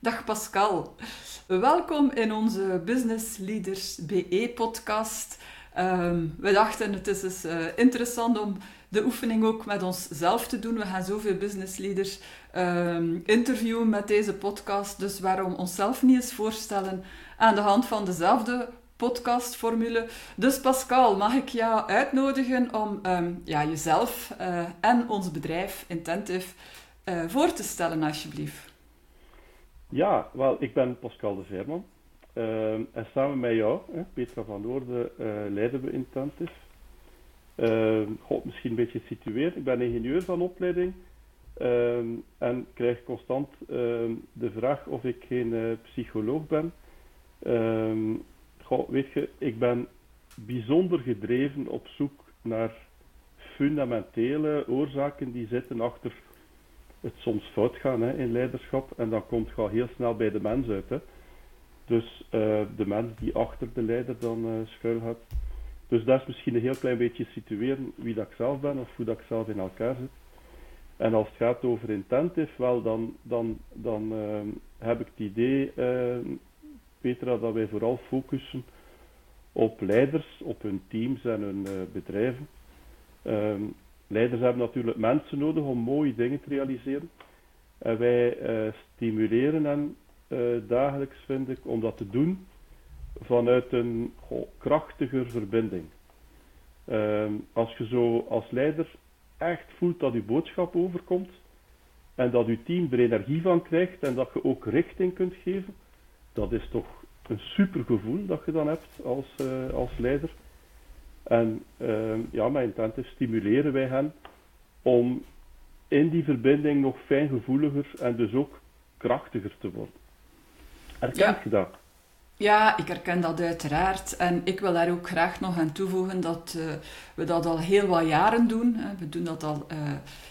Dag Pascal. Welkom in onze Business Leaders BE podcast. Um, we dachten het is dus, uh, interessant om de oefening ook met onszelf te doen. We gaan zoveel business leaders um, interviewen met deze podcast. Dus waarom onszelf niet eens voorstellen aan de hand van dezelfde podcastformule. Dus Pascal, mag ik jou uitnodigen om um, ja, jezelf uh, en ons bedrijf Intentive uh, voor te stellen, alsjeblieft? Ja, wel, ik ben Pascal de Veerman. Uh, en samen met jou, hè, Petra van Noorden, uh, leiden we Intentive. Uh, God, misschien een beetje situeren. Ik ben ingenieur van opleiding ehm, en krijg constant ehm, de vraag of ik geen uh, psycholoog ben. God, weet je, ik ben bijzonder gedreven op zoek naar fundamentele oorzaken die zitten achter het soms fout gaan hè, in leiderschap. En dan komt het heel snel bij de mens uit. Hè. Dus uh, de mens die achter de leider dan uh, schuil gaat. Dus dat is misschien een heel klein beetje situeren wie dat ik zelf ben of hoe dat ik zelf in elkaar zit. En als het gaat over intentive, wel dan, dan, dan uh, heb ik het idee, Petra, dat wij vooral focussen op leiders, op hun teams en hun bedrijven. Ehm, leiders hebben natuurlijk mensen nodig om mooie dingen te realiseren. En wij uh, stimuleren hen uh, dagelijks, vind ik, om dat te doen vanuit een goh, krachtiger verbinding. Uh, als je zo als leider echt voelt dat je boodschap overkomt en dat je team er energie van krijgt en dat je ook richting kunt geven, dat is toch een super gevoel dat je dan hebt als, uh, als leider. En uh, ja, met Intentive stimuleren wij hen om in die verbinding nog fijngevoeliger en dus ook krachtiger te worden. Herkent ja. je dat? Ja, ik herken dat uiteraard. En ik wil daar ook graag nog aan toevoegen dat uh, we dat al heel wat jaren doen. We doen dat al, uh,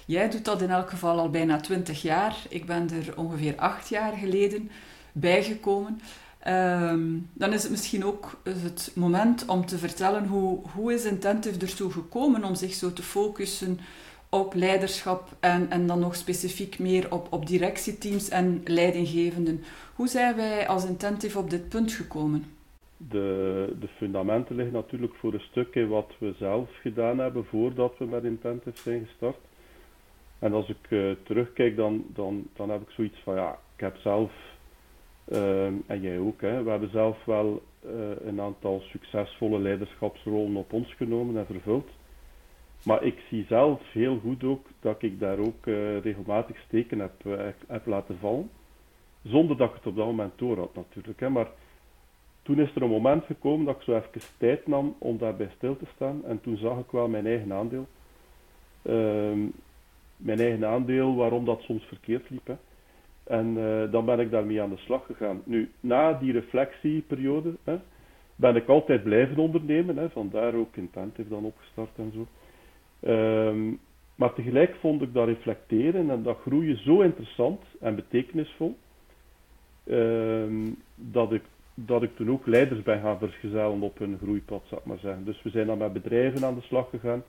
jij doet dat in elk geval al bijna twintig jaar. Ik ben er ongeveer acht jaar geleden bijgekomen. Um, dan is het misschien ook het moment om te vertellen hoe, hoe is Intentive ertoe gekomen om zich zo te focussen op leiderschap en, en dan nog specifiek meer op, op directieteams en leidinggevenden. Hoe zijn wij als Intentive op dit punt gekomen? De, de fundamenten liggen natuurlijk voor een stuk in wat we zelf gedaan hebben voordat we met Intentive zijn gestart. En als ik uh, terugkijk, dan, dan, dan heb ik zoiets van ja, ik heb zelf uh, en jij ook. Hè. We hebben zelf wel uh, een aantal succesvolle leiderschapsrollen op ons genomen en vervuld. Maar ik zie zelf heel goed ook dat ik daar ook uh, regelmatig steken heb, heb laten vallen. Zonder dat ik het op dat moment door had natuurlijk. Hè. Maar toen is er een moment gekomen dat ik zo even tijd nam om daarbij stil te staan. En toen zag ik wel mijn eigen aandeel. Ehm, mijn eigen aandeel waarom dat soms verkeerd liep. Hè. En uh, dan ben ik daarmee aan de slag gegaan. Nu, na die reflectieperiode hè, ben ik altijd blijven ondernemen. Hè, vandaar ook Intentive dan opgestart en zo. Um, maar tegelijk vond ik dat reflecteren en dat groeien zo interessant en betekenisvol. Um, dat, ik, dat ik toen ook leiders ben gaan vergezellen op hun groeipad, zou ik maar zeggen. Dus we zijn dan met bedrijven aan de slag gegaan.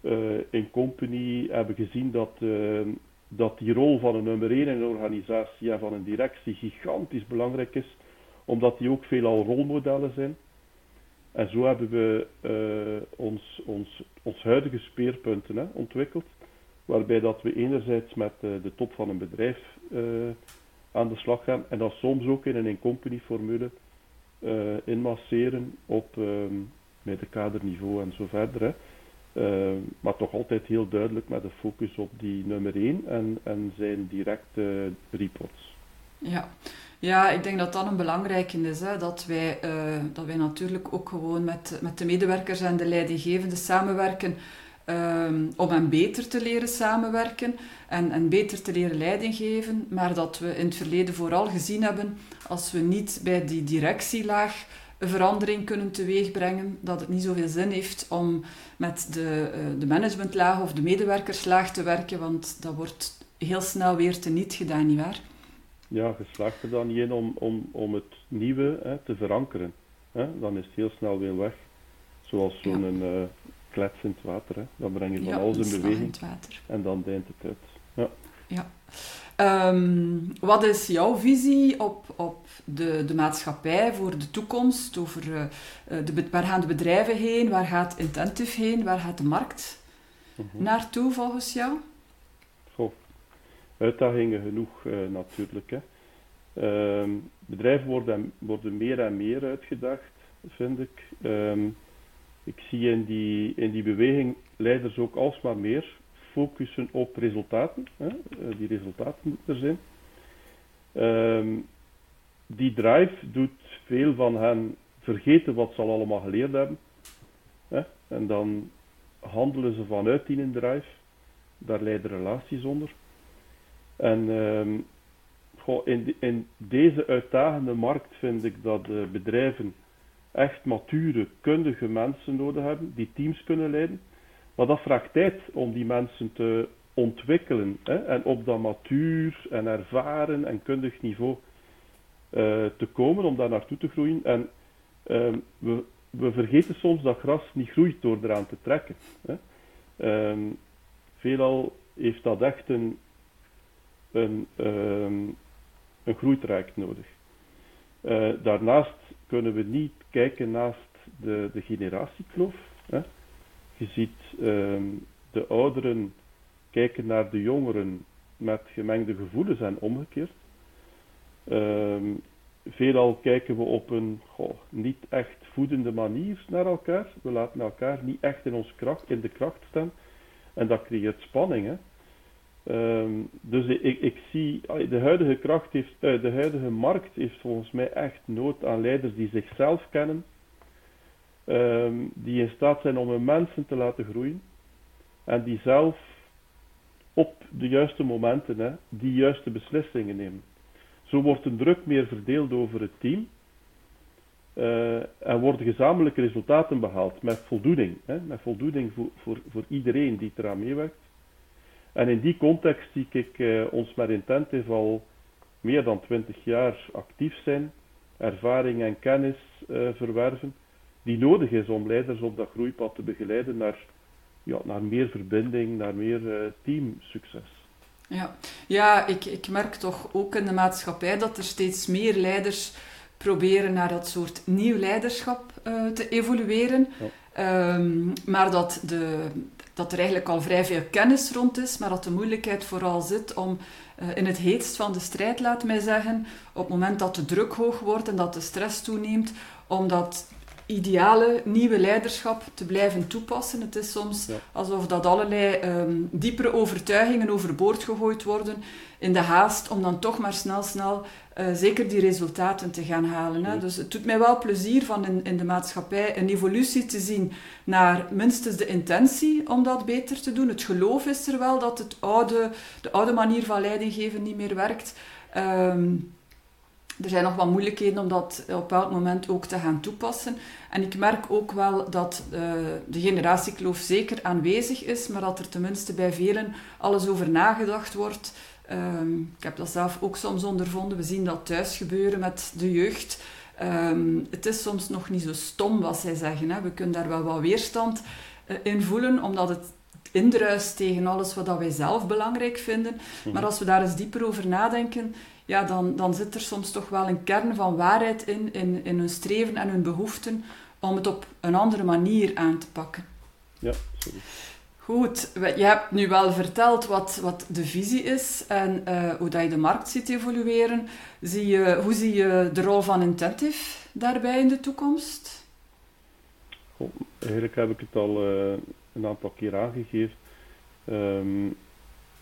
Uh, in company hebben gezien dat uh, dat die rol van een nummer 1 in een organisatie en van een directie gigantisch belangrijk is, omdat die ook veelal rolmodellen zijn. En zo hebben we uh, ons, ons, ons huidige speerpunten hè, ontwikkeld, waarbij dat we enerzijds met uh, de top van een bedrijf uh, aan de slag gaan en dan soms ook in een in-company formule inmasseren op um, middenkaderniveau en zo verder. Hè. Uh, maar toch altijd heel duidelijk met de focus op die nummer 1 en, en zijn directe reports. Ja. ja, ik denk dat dat een belangrijke is. Hè? Dat, wij, uh, dat wij natuurlijk ook gewoon met, met de medewerkers en de leidinggevenden samenwerken um, om hen beter te leren samenwerken en, en beter te leren leiding geven. Maar dat we in het verleden vooral gezien hebben als we niet bij die directielaag een verandering kunnen teweegbrengen, dat het niet zoveel zin heeft om met de, uh, de managementlaag of de medewerkerslaag te werken, want dat wordt heel snel weer teniet gedaan, nietwaar? Ja, je slaagt er dan niet in om, om, om het nieuwe hè, te verankeren. Hè? Dan is het heel snel weer weg. Zoals zo'n ja. uh, klets in het water. Hè? Dan breng je van ja, alles in beweging en dan deint het uit. Ja. Ja. Ehm, wat is jouw visie op, op de, de maatschappij voor de toekomst? Over, uh, de, waar gaan de bedrijven heen? Waar gaat Intentive heen? Waar gaat de markt mm naartoe volgens jou? Goh, uitdagingen genoeg uh, natuurlijk. Hè. Ehm, bedrijven worden, worden meer en meer uitgedacht, vind ik. Um, ik zie in die, in die beweging leiders ook alsmaar meer focussen op resultaten. Hè? Eh, die resultaten moeten er zijn. Um, die drive doet veel van hen vergeten wat ze al allemaal geleerd hebben. Hè? En dan handelen ze vanuit die drive. Daar leiden relaties onder. En um, in, in, deze uitdagende markt vind ik dat bedrijven echt mature, kundige mensen nodig hebben, die teams kunnen leiden. Maar dat vraagt tijd om die mensen te ontwikkelen hè, en op dat matuur en ervaren en kundig niveau uh, te komen, om daar naartoe te groeien. En uh, we, we, vergeten soms dat gras niet groeit door eraan te trekken. Hè. Um, veelal heeft dat echt een, een, um, een groeitraject nodig. Uh, daarnaast kunnen we niet kijken naast de, de generatiekloof. Hè. Je ziet um, de ouderen kijken naar de jongeren met gemengde gevoelens en omgekeerd. Um, veelal kijken we op een goh, niet echt voedende manier naar elkaar. We laten elkaar niet echt in, ons kracht, in de kracht staan. En dat creëert spanning. Hè. Um, dus ik, ik, zie, de huidige kracht heeft, uh, de huidige markt heeft volgens mij echt nood aan leiders die zichzelf kennen, um, die in staat zijn om hun mensen te laten groeien en die zelf op de juiste momenten hè, die juiste beslissingen nemen. Zo wordt de druk meer verdeeld over het team uh, en worden gezamenlijke resultaten behaald met voldoening, hè, met voldoening voor, voor, voor iedereen die eraan meewerkt. En in die context zie ik uh, ons met Intentive al meer dan twintig jaar actief zijn, ervaring en kennis uh, verwerven, die nodig is om leiders op dat groeipad te begeleiden naar, ja, naar meer verbinding, naar meer uh, teamsucces. Ja, ja ik, ik merk toch ook in de maatschappij dat er steeds meer leiders proberen naar dat soort nieuw leiderschap te evolueren. Ja. Um, maar dat de, dat er eigenlijk al vrij veel kennis rond is, maar dat de moeilijkheid vooral zit om uh, in het heetst van de strijd, laat mij zeggen, op het moment dat de druk hoog wordt en dat de stress toeneemt, om dat ideale nieuwe leiderschap te blijven toepassen. Het is soms ja. alsof dat allerlei um, diepere overtuigingen overboord gegooid worden in de haast om dan toch maar snel, snel uh, zeker die resultaten te gaan halen. Hè. Dus het doet mij wel plezier van in, in de maatschappij een evolutie te zien naar minstens de intentie om dat beter te doen. Het geloof is er wel dat het oude, de oude manier van leidinggeven niet meer werkt. Um, er zijn nog wat moeilijkheden om dat op elk moment ook te gaan toepassen. En ik merk ook wel dat uh, de generatiekloof zeker aanwezig is, maar dat er tenminste bij velen alles over nagedacht wordt. Um, ik heb dat zelf ook soms ondervonden. We zien dat thuis gebeuren met de jeugd. Um, het is soms nog niet zo stom wat zij zeggen. Hè. We kunnen daar wel wat weerstand uh, in voelen, omdat het indruist tegen alles wat wij zelf belangrijk vinden. Mhm. Maar als we daar eens dieper over nadenken, ja, dan, dan zit er soms toch wel een kern van waarheid in, in, in hun streven en hun behoeften, om het op een andere manier aan te pakken. Ja, sorry. Goed, je hebt nu wel verteld wat, wat de visie is en uh, hoe dat je de markt ziet evolueren. Zie je, hoe zie je de rol van Intentive daarbij in de toekomst? Goh, eigenlijk heb ik het al uh, een aantal keer aangegeven. Um,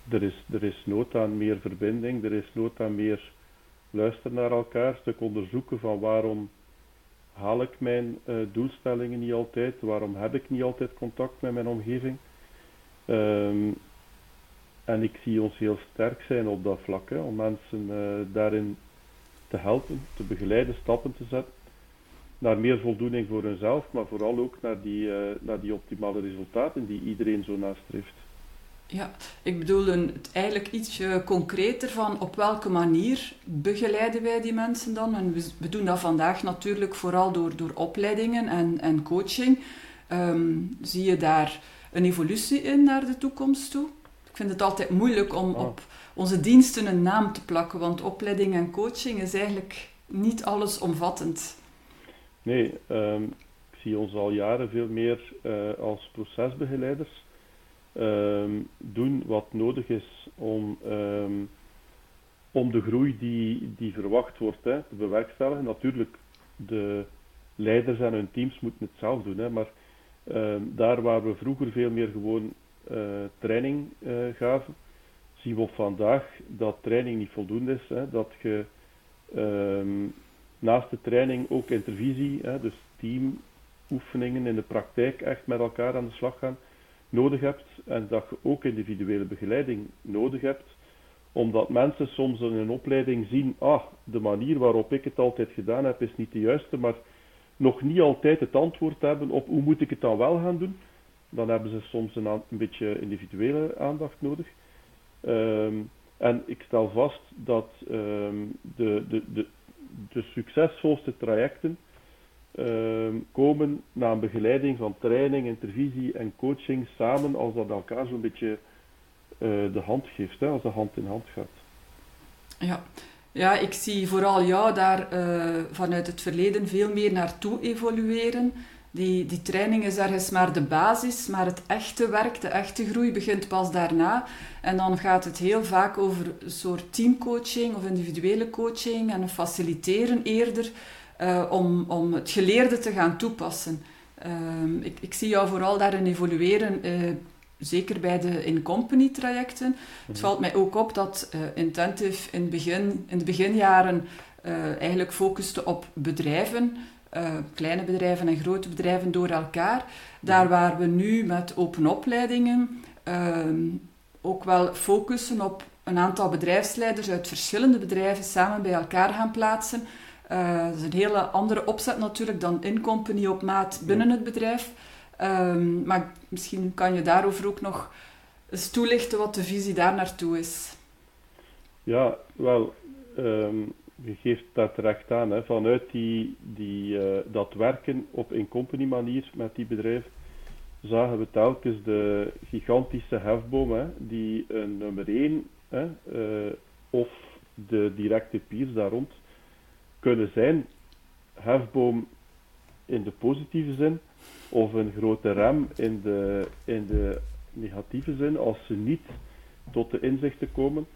er, is, er is nood aan meer verbinding, er is nood aan meer luisteren naar elkaar, een stuk onderzoeken van waarom haal ik mijn uh, doelstellingen niet altijd, waarom heb ik niet altijd contact met mijn omgeving. Um, en ik zie ons heel sterk zijn op dat vlak, om mensen uh, daarin te helpen, te begeleiden, stappen te zetten. Naar meer voldoening voor hunzelf, maar vooral ook naar die, uh, naar die optimale resultaten die iedereen zo nastreeft. Ja, ik bedoel een, eigenlijk ietsje concreter van op welke manier begeleiden wij die mensen dan. En we, we doen dat vandaag natuurlijk vooral door, door opleidingen en, en coaching. Um, zie je daar een evolutie in naar de toekomst toe? Ik vind het altijd moeilijk om oh. op, onze diensten een naam te plakken, want opleiding en coaching is eigenlijk niet allesomvattend. Nee, um, ik zie ons al jaren veel meer uh, als procesbegeleiders um, doen wat nodig is om, um, om de groei die, die verwacht wordt hè, te bewerkstelligen. Natuurlijk, de leiders en hun teams moeten het zelf doen, hè, maar daar waar we vroeger veel meer gewoon uh, training uh, gaven, zien we vandaag dat training niet voldoende is. Hè, dat je naast de training ook intervisie, hè, dus teamoefeningen in de praktijk echt met elkaar aan de slag gaan, nodig hebt. En dat je ook individuele begeleiding nodig hebt, omdat mensen soms in een opleiding zien, ah, de manier waarop ik het altijd gedaan heb is niet de juiste, maar nog niet altijd het antwoord hebben op hoe moet ik het dan wel gaan doen. Dan hebben ze soms een, een beetje individuele aandacht nodig. Um, en ik stel vast dat um, de, de, de, de succesvolste trajecten komen na een begeleiding van training, intervisie en coaching samen als dat elkaar zo'n beetje uh, de hand geeft, hè, als de hand in hand gaat. Ja. Ja, ik zie vooral jou daar uh, vanuit het verleden veel meer naartoe evolueren. Die, die training is ergens maar de basis, maar het echte werk, de echte groei begint pas daarna. En dan gaat het heel vaak over een soort teamcoaching of individuele coaching en faciliteren eerder uh, om, om het geleerde te gaan toepassen. Uh, ik, ik zie jou vooral daarin evolueren, uh, zeker bij de in-company trajecten. Mm -hmm. Het valt mij ook op dat uh, Intentive in, begin, in de beginjaren eigenlijk focuste op bedrijven. Uh, kleine bedrijven en grote bedrijven door elkaar. Daar waar we nu met open opleidingen uh, ook wel focussen op een aantal bedrijfsleiders uit verschillende bedrijven samen bij elkaar gaan plaatsen. Uh, dat is een hele andere opzet natuurlijk dan in company op maat binnen het bedrijf. Um, maar misschien kan je daarover ook nog eens toelichten wat de visie daar naartoe is. Ja, wel, um, je geeft daar terecht aan. Hè. Vanuit die, die, uh, dat werken op in-company manier met die bedrijven, zagen we telkens de gigantische hefboom, hè, die een nummer 1 hè, uh, of de directe peers daar rond kunnen zijn. Hefboom in de positieve zin, of een grote rem in de, in de negatieve zin, als ze niet tot de inzichten komen.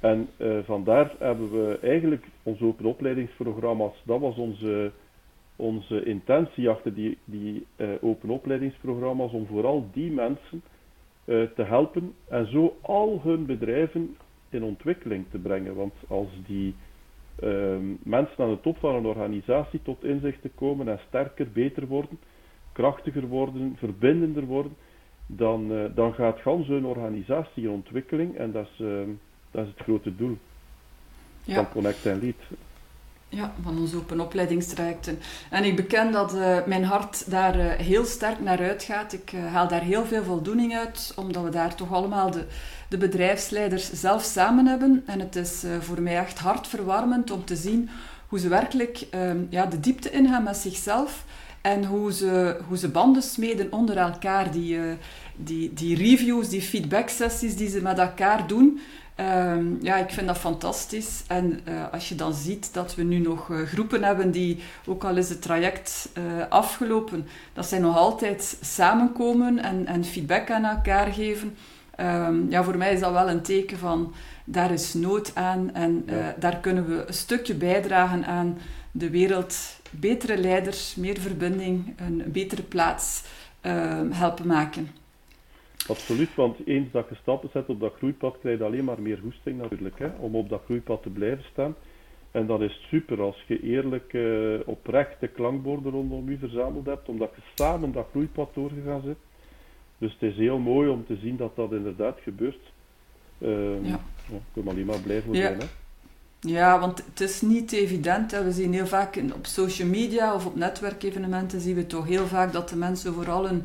En uh, vandaar hebben we eigenlijk onze open opleidingsprogramma's, dat was onze, onze intentie achter die, die uh, open opleidingsprogramma's, om vooral die mensen uh, te helpen en zo al hun bedrijven in ontwikkeling te brengen. Want als die mensen aan de top van een organisatie tot inzichten komen en sterker, beter worden, krachtiger worden, verbindender worden, dan, dan gaat gans hun organisatie in ontwikkeling en dat is ehm, dat is het grote doel ja. van Connect en Lead. Ja, van onze open opleidingstrajecten. En ik beken dat uh, mijn hart daar uh, heel sterk naar uitgaat. Ik uh, haal daar heel veel voldoening uit, omdat we daar toch allemaal de, de bedrijfsleiders zelf samen hebben. En het is voor mij echt hartverwarmend om te zien hoe ze werkelijk ehm, ja, de diepte ingaan met zichzelf. En hoe ze, hoe ze banden smeden onder elkaar. Die, die, die reviews, die feedback sessies die ze met elkaar doen. Um, ja, ik vind dat fantastisch. En uh, als je dan ziet dat we nu nog uh, groepen hebben die, ook al is het traject uh, afgelopen, dat zij nog altijd samenkomen en, en feedback aan elkaar geven. Um, ja, voor mij is dat wel een teken van daar is nood aan en ja. daar kunnen we een stukje bijdragen aan de wereld betere leiders, meer verbinding, een betere plaats ehm, helpen maken. Absoluut, want eens dat je stappen zet op dat groeipad, krijg je alleen maar meer goesting natuurlijk, hè, om op dat groeipad te blijven staan. En dat is super als je eerlijk uh, oprechte klankborden rondom je verzameld hebt, omdat je samen dat groeipad doorgegaan zit. Dus het is heel mooi om te zien dat dat inderdaad gebeurt. Uh, ja. alleen maar blij voor ja. zijn. Hè. Ja, want het is niet evident. Hè. We zien heel vaak op social media of op netwerkevenementen zien we toch heel vaak dat de mensen vooral een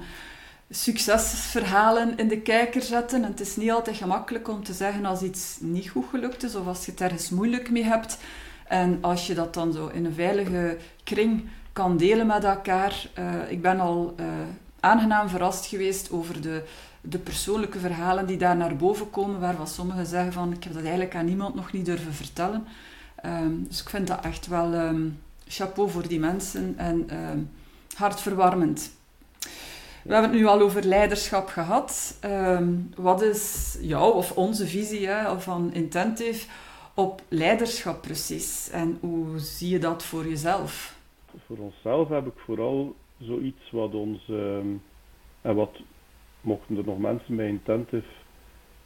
succesverhalen in de kijker zetten. En het is niet altijd gemakkelijk om te zeggen als iets niet goed gelukt is of als je het ergens moeilijk mee hebt. En als je dat dan zo in een veilige kring kan delen met elkaar. Uh, ik ben al uh, aangenaam verrast geweest over de de persoonlijke verhalen die daar naar boven komen, waarvan sommigen zeggen van ik heb dat eigenlijk aan niemand nog niet durven vertellen. Ehm, dus ik vind dat echt wel um, chapeau voor die mensen en um, hartverwarmend. We hebben het nu al over leiderschap gehad. wat is jouw of onze visie hè, van Intentive op leiderschap precies? En hoe zie je dat voor jezelf? Voor onszelf heb ik vooral zoiets wat ons, en wat mochten er nog mensen bij Intentive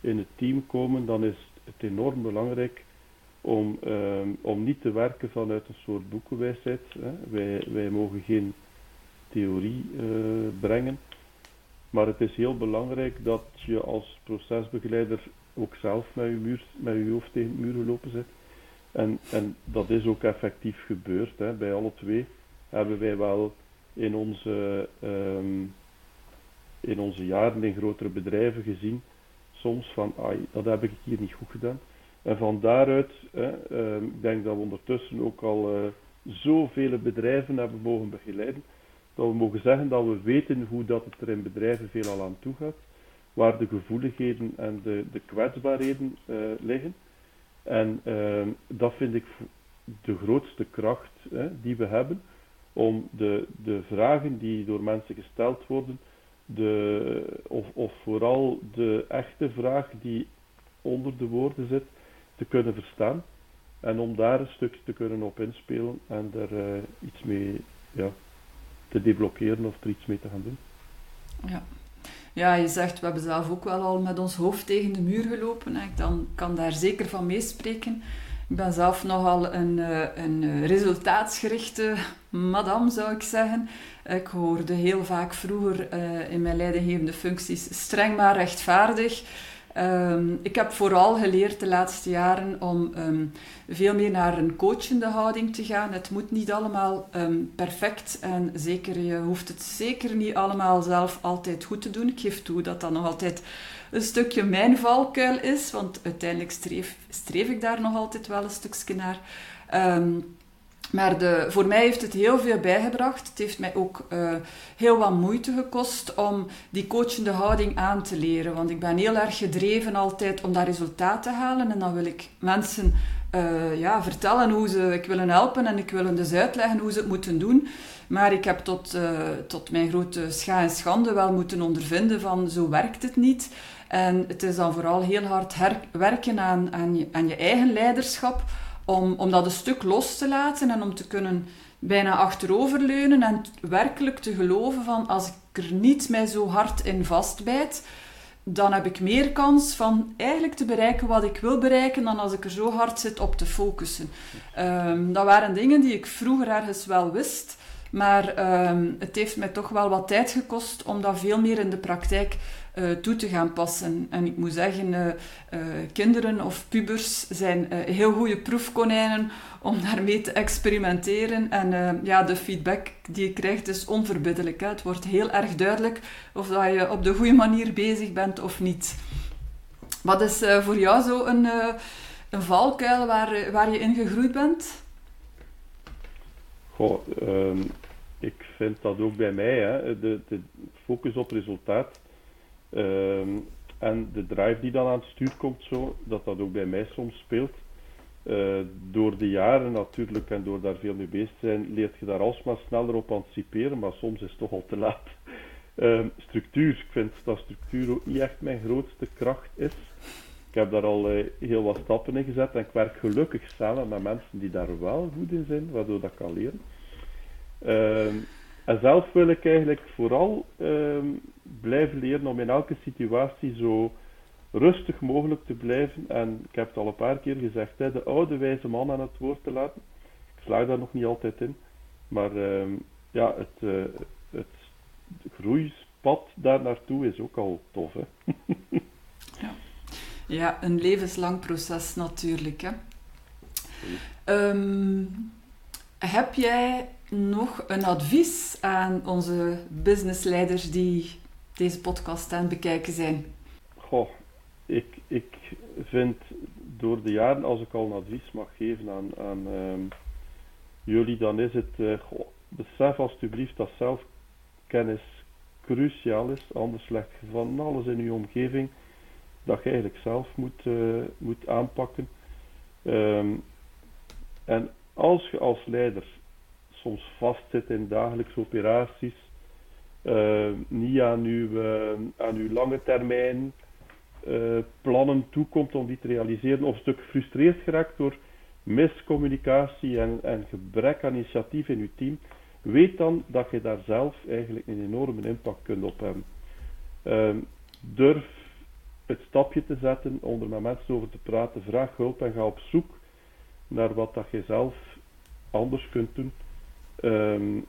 in het team komen, dan is het enorm belangrijk om, ehm, om niet te werken vanuit een soort boekenwijsheid. Hè. Wij, wij mogen geen theorie uh, brengen, maar het is heel belangrijk dat je als procesbegeleider ook zelf met je, muur, met je hoofd tegen de muur gelopen zit. En, en dat is ook effectief gebeurd. Hè. Bij alle twee hebben wij wel in onze um, in onze jaren in grotere bedrijven gezien, soms van, ai, dat heb ik hier niet goed gedaan. En van daaruit, hè, uh, ik denk dat we ondertussen ook al uh, zoveel bedrijven hebben mogen begeleiden, dat we mogen zeggen dat we weten hoe dat het er in bedrijven veelal aan toe gaat, waar de gevoeligheden en de, de kwetsbaarheden uh, liggen. En ehm, dat vind ik de grootste kracht die we hebben om de, de vragen die door mensen gesteld worden, de, of, of vooral de echte vraag die onder de woorden zit, te kunnen verstaan. En om daar een stukje te kunnen op inspelen en er uh, iets mee ja, te deblokkeren of er iets mee te gaan doen. Ja. ja, je zegt, we hebben zelf ook wel al met ons hoofd tegen de muur gelopen. Ik dan kan daar zeker van meespreken. Ik ben zelf nogal een, eh, een resultaatsgerichte madame, zou ik zeggen. Ik hoorde heel vaak vroeger uh, in mijn leidinggevende functies streng maar rechtvaardig. Um, ik heb vooral geleerd de laatste jaren om um, veel meer naar een coachende houding te gaan. Het moet niet allemaal um, perfect en zeker, je hoeft het zeker niet allemaal zelf altijd goed te doen. Ik geef toe dat dat nog altijd een stukje mijn valkuil is, want uiteindelijk streef, streef ik daar nog altijd wel een stukje naar. Maar de, voor mij heeft het heel veel bijgebracht. Het heeft mij ook uh, heel wat moeite gekost om die coachende houding aan te leren. Want ik ben heel erg gedreven altijd om dat resultaat te halen. En dan wil ik mensen uh, ja, vertellen hoe ze ik willen helpen en ik wil hen dus uitleggen hoe ze het moeten doen. Maar ik heb tot, uh, tot mijn grote scha en schande wel moeten ondervinden van zo werkt het niet. En het is dan vooral heel hard werken aan, aan je eigen leiderschap om, dat een stuk los te laten en om te kunnen bijna achteroverleunen en werkelijk te geloven van als ik er niet mij zo hard in vastbijt, dan heb ik meer kans van eigenlijk te bereiken wat ik wil bereiken dan als ik er zo hard zit op te focussen. Um, dat waren dingen die ik vroeger ergens wel wist, maar um, het heeft mij toch wel wat tijd gekost om dat veel meer in de praktijk uh, toe te gaan passen. En ik moet zeggen, uh, uh, kinderen of pubers zijn heel goede proefkonijnen om daarmee te experimenteren. En ja, de feedback die je krijgt is onverbiddelijk. Hè. Het wordt heel erg duidelijk of dat je op de goede manier bezig bent of niet. Wat is voor jou zo een, een valkuil waar, waar je in gegroeid bent? Goh, um, ik vind dat ook bij mij. Hè. De, de focus op resultaat Ehm, en de drive die dan aan het stuur komt, zo, dat dat ook bij mij soms speelt. Uh, door de jaren natuurlijk en door daar veel mee bezig te zijn, leert je daar alsmaar sneller op anticiperen, maar soms is het toch al te laat. Uh, structuur, ik vind dat structuur ook niet echt mijn grootste kracht is. Ik heb daar al uh, heel wat stappen in gezet en ik werk gelukkig samen met mensen die daar wel goed in zijn, waardoor dat kan leren. Ehm, en zelf wil ik eigenlijk vooral ehm, blijven leren om in elke situatie zo rustig mogelijk te blijven. En ik heb het al een paar keer gezegd, hè, de oude wijze man aan het woord te laten. Ik slaag daar nog niet altijd in. Maar ehm, ja, het, uh, het groeispad daar naartoe is ook al tof. Hè? ja. ja, een levenslang proces natuurlijk. Hè? Um, heb jij nog een advies aan onze businessleiders die deze podcast aan het bekijken zijn? Goh, ik, ik vind door de jaren, als ik al een advies mag geven aan, aan ehm, jullie, dan is het, uh, besef alstublieft dat zelfkennis cruciaal is. Anders leg je van alles in je omgeving dat je eigenlijk zelf moet, uh, moet aanpakken. Um, en als je als leider soms vastzit in dagelijkse operaties, uh, niet aan uw, uh, aan uw lange termijn plannen toekomt om die te realiseren, of een stuk gefrustreerd geraakt door miscommunicatie en, en gebrek aan initiatief in uw team, weet dan dat je daar zelf eigenlijk een enorme impact kunt op hebben. Uh, durf het stapje te zetten, onder met mensen over te praten, vraag hulp en ga op zoek naar wat dat je zelf anders kunt doen. Um,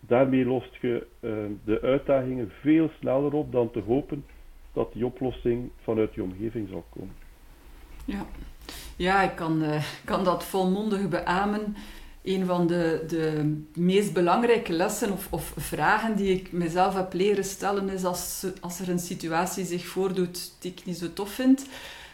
daarmee lost je uh, de uitdagingen veel sneller op dan te hopen dat die oplossing vanuit je omgeving zal komen. Ja, ja ik kan, uh, kan dat volmondig beamen. Een van de, de meest belangrijke lessen of, of, vragen die ik mezelf heb leren stellen is als, als er een situatie zich voordoet die ik niet zo tof vind,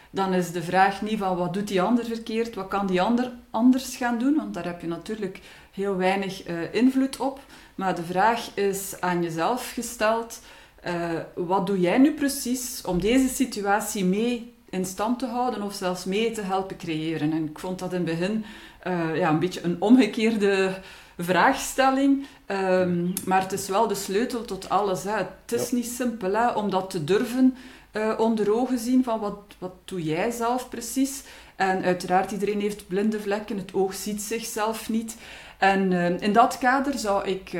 dan is de vraag niet van wat doet die ander verkeerd, wat kan die ander anders gaan doen, want daar heb je natuurlijk heel weinig uh, invloed op. Maar de vraag is aan jezelf gesteld, uh, wat doe jij nu precies om deze situatie mee in stand te houden of zelfs mee te helpen creëren? En ik vond dat in het begin uh, ja, een beetje een omgekeerde vraagstelling. Um, maar het is wel de sleutel tot alles. Hè. Het is niet simpel hè, om dat te durven uh, onder ogen zien van wat, wat doe jij zelf precies. En uiteraard, iedereen heeft blinde vlekken. Het oog ziet zichzelf niet. En uh, in dat kader zou ik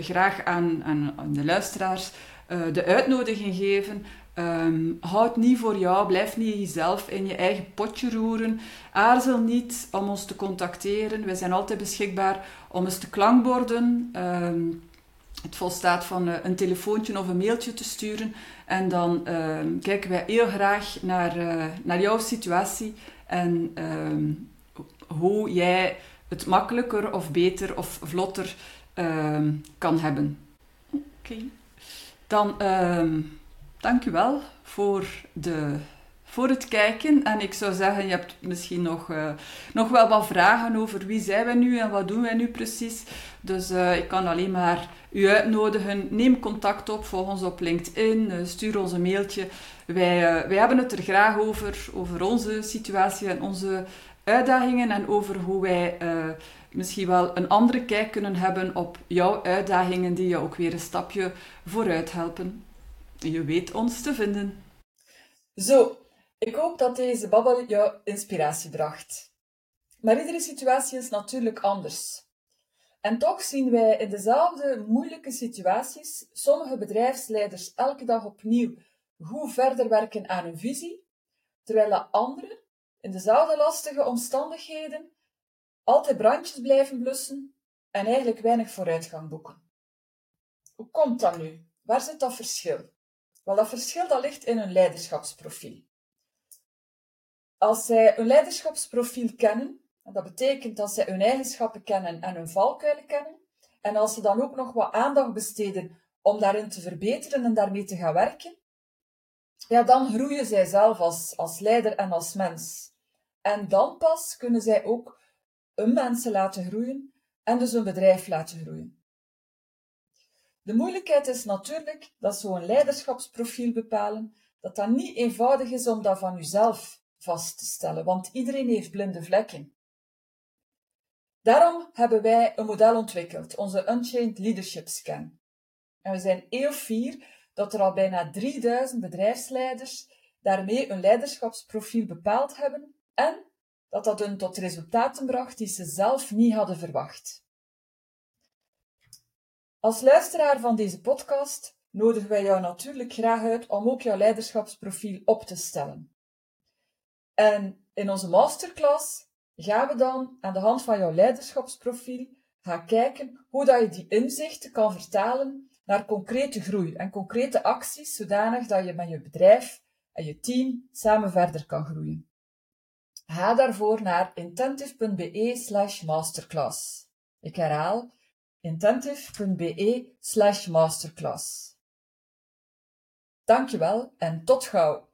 graag aan, aan, de luisteraars de uitnodiging geven Um, houd niet voor jou, blijf niet jezelf in je eigen potje roeren. Aarzel niet om ons te contacteren. Wij zijn altijd beschikbaar om eens te klankborden. Um, het volstaat van een telefoontje of een mailtje te sturen. En dan uh, kijken wij heel graag naar, naar jouw situatie en hoe jij het makkelijker of beter of vlotter kan hebben. Oké. Okay. Dan dank u wel voor, de, voor het kijken. En ik zou zeggen, je hebt misschien nog, uh, nog wel wat vragen over wie zijn wij nu en wat doen wij nu precies. Dus uh, ik kan alleen maar u uitnodigen. Neem contact op, volg ons op LinkedIn, uh, stuur ons een mailtje. Wij, wij hebben het er graag over, over onze situatie en onze uitdagingen en over hoe wij misschien wel een andere kijk kunnen hebben op jouw uitdagingen die je ook weer een stapje vooruit helpen. Je weet ons te vinden. Zo, ik hoop dat deze babbel jou inspiratie bracht. Maar iedere situatie is natuurlijk anders. En toch zien wij in dezelfde moeilijke situaties sommige bedrijfsleiders elke dag opnieuw goed verder werken aan hun visie, terwijl anderen in dezelfde lastige omstandigheden altijd brandjes blijven blussen en eigenlijk weinig vooruitgang boeken. Hoe komt dat nu? Waar zit dat verschil? Wel, dat verschil dat ligt in hun leiderschapsprofiel. Als zij hun leiderschapsprofiel kennen, dat betekent dat zij hun eigenschappen kennen en hun valkuilen kennen, en als ze dan ook nog wat aandacht besteden om daarin te verbeteren en daarmee te gaan werken, ja, dan groeien zij zelf als, als leider en als mens. En dan pas kunnen zij ook hun mensen laten groeien en dus hun bedrijf laten groeien. De moeilijkheid is natuurlijk dat zo'n leiderschapsprofiel bepalen, dat dat niet eenvoudig is om dat van uzelf vast te stellen, want iedereen heeft blinde vlekken. Daarom hebben wij een model ontwikkeld, onze Unchained Leadership Scan. En we zijn heel fier dat er al bijna 3000 bedrijfsleiders daarmee een leiderschapsprofiel bepaald hebben en dat dat hun tot resultaten bracht die ze zelf niet hadden verwacht. Als luisteraar van deze podcast nodigen wij jou natuurlijk graag uit om ook jouw leiderschapsprofiel op te stellen. En in onze masterclass gaan we dan aan de hand van jouw leiderschapsprofiel gaan kijken hoe dat je die inzichten kan vertalen naar concrete groei en concrete acties, zodanig dat je met je bedrijf en je team samen verder kan groeien. Ga daarvoor naar intentive.be slash masterclass. Ik herhaal intentive.be slash masterclass. Dankjewel en tot gauw!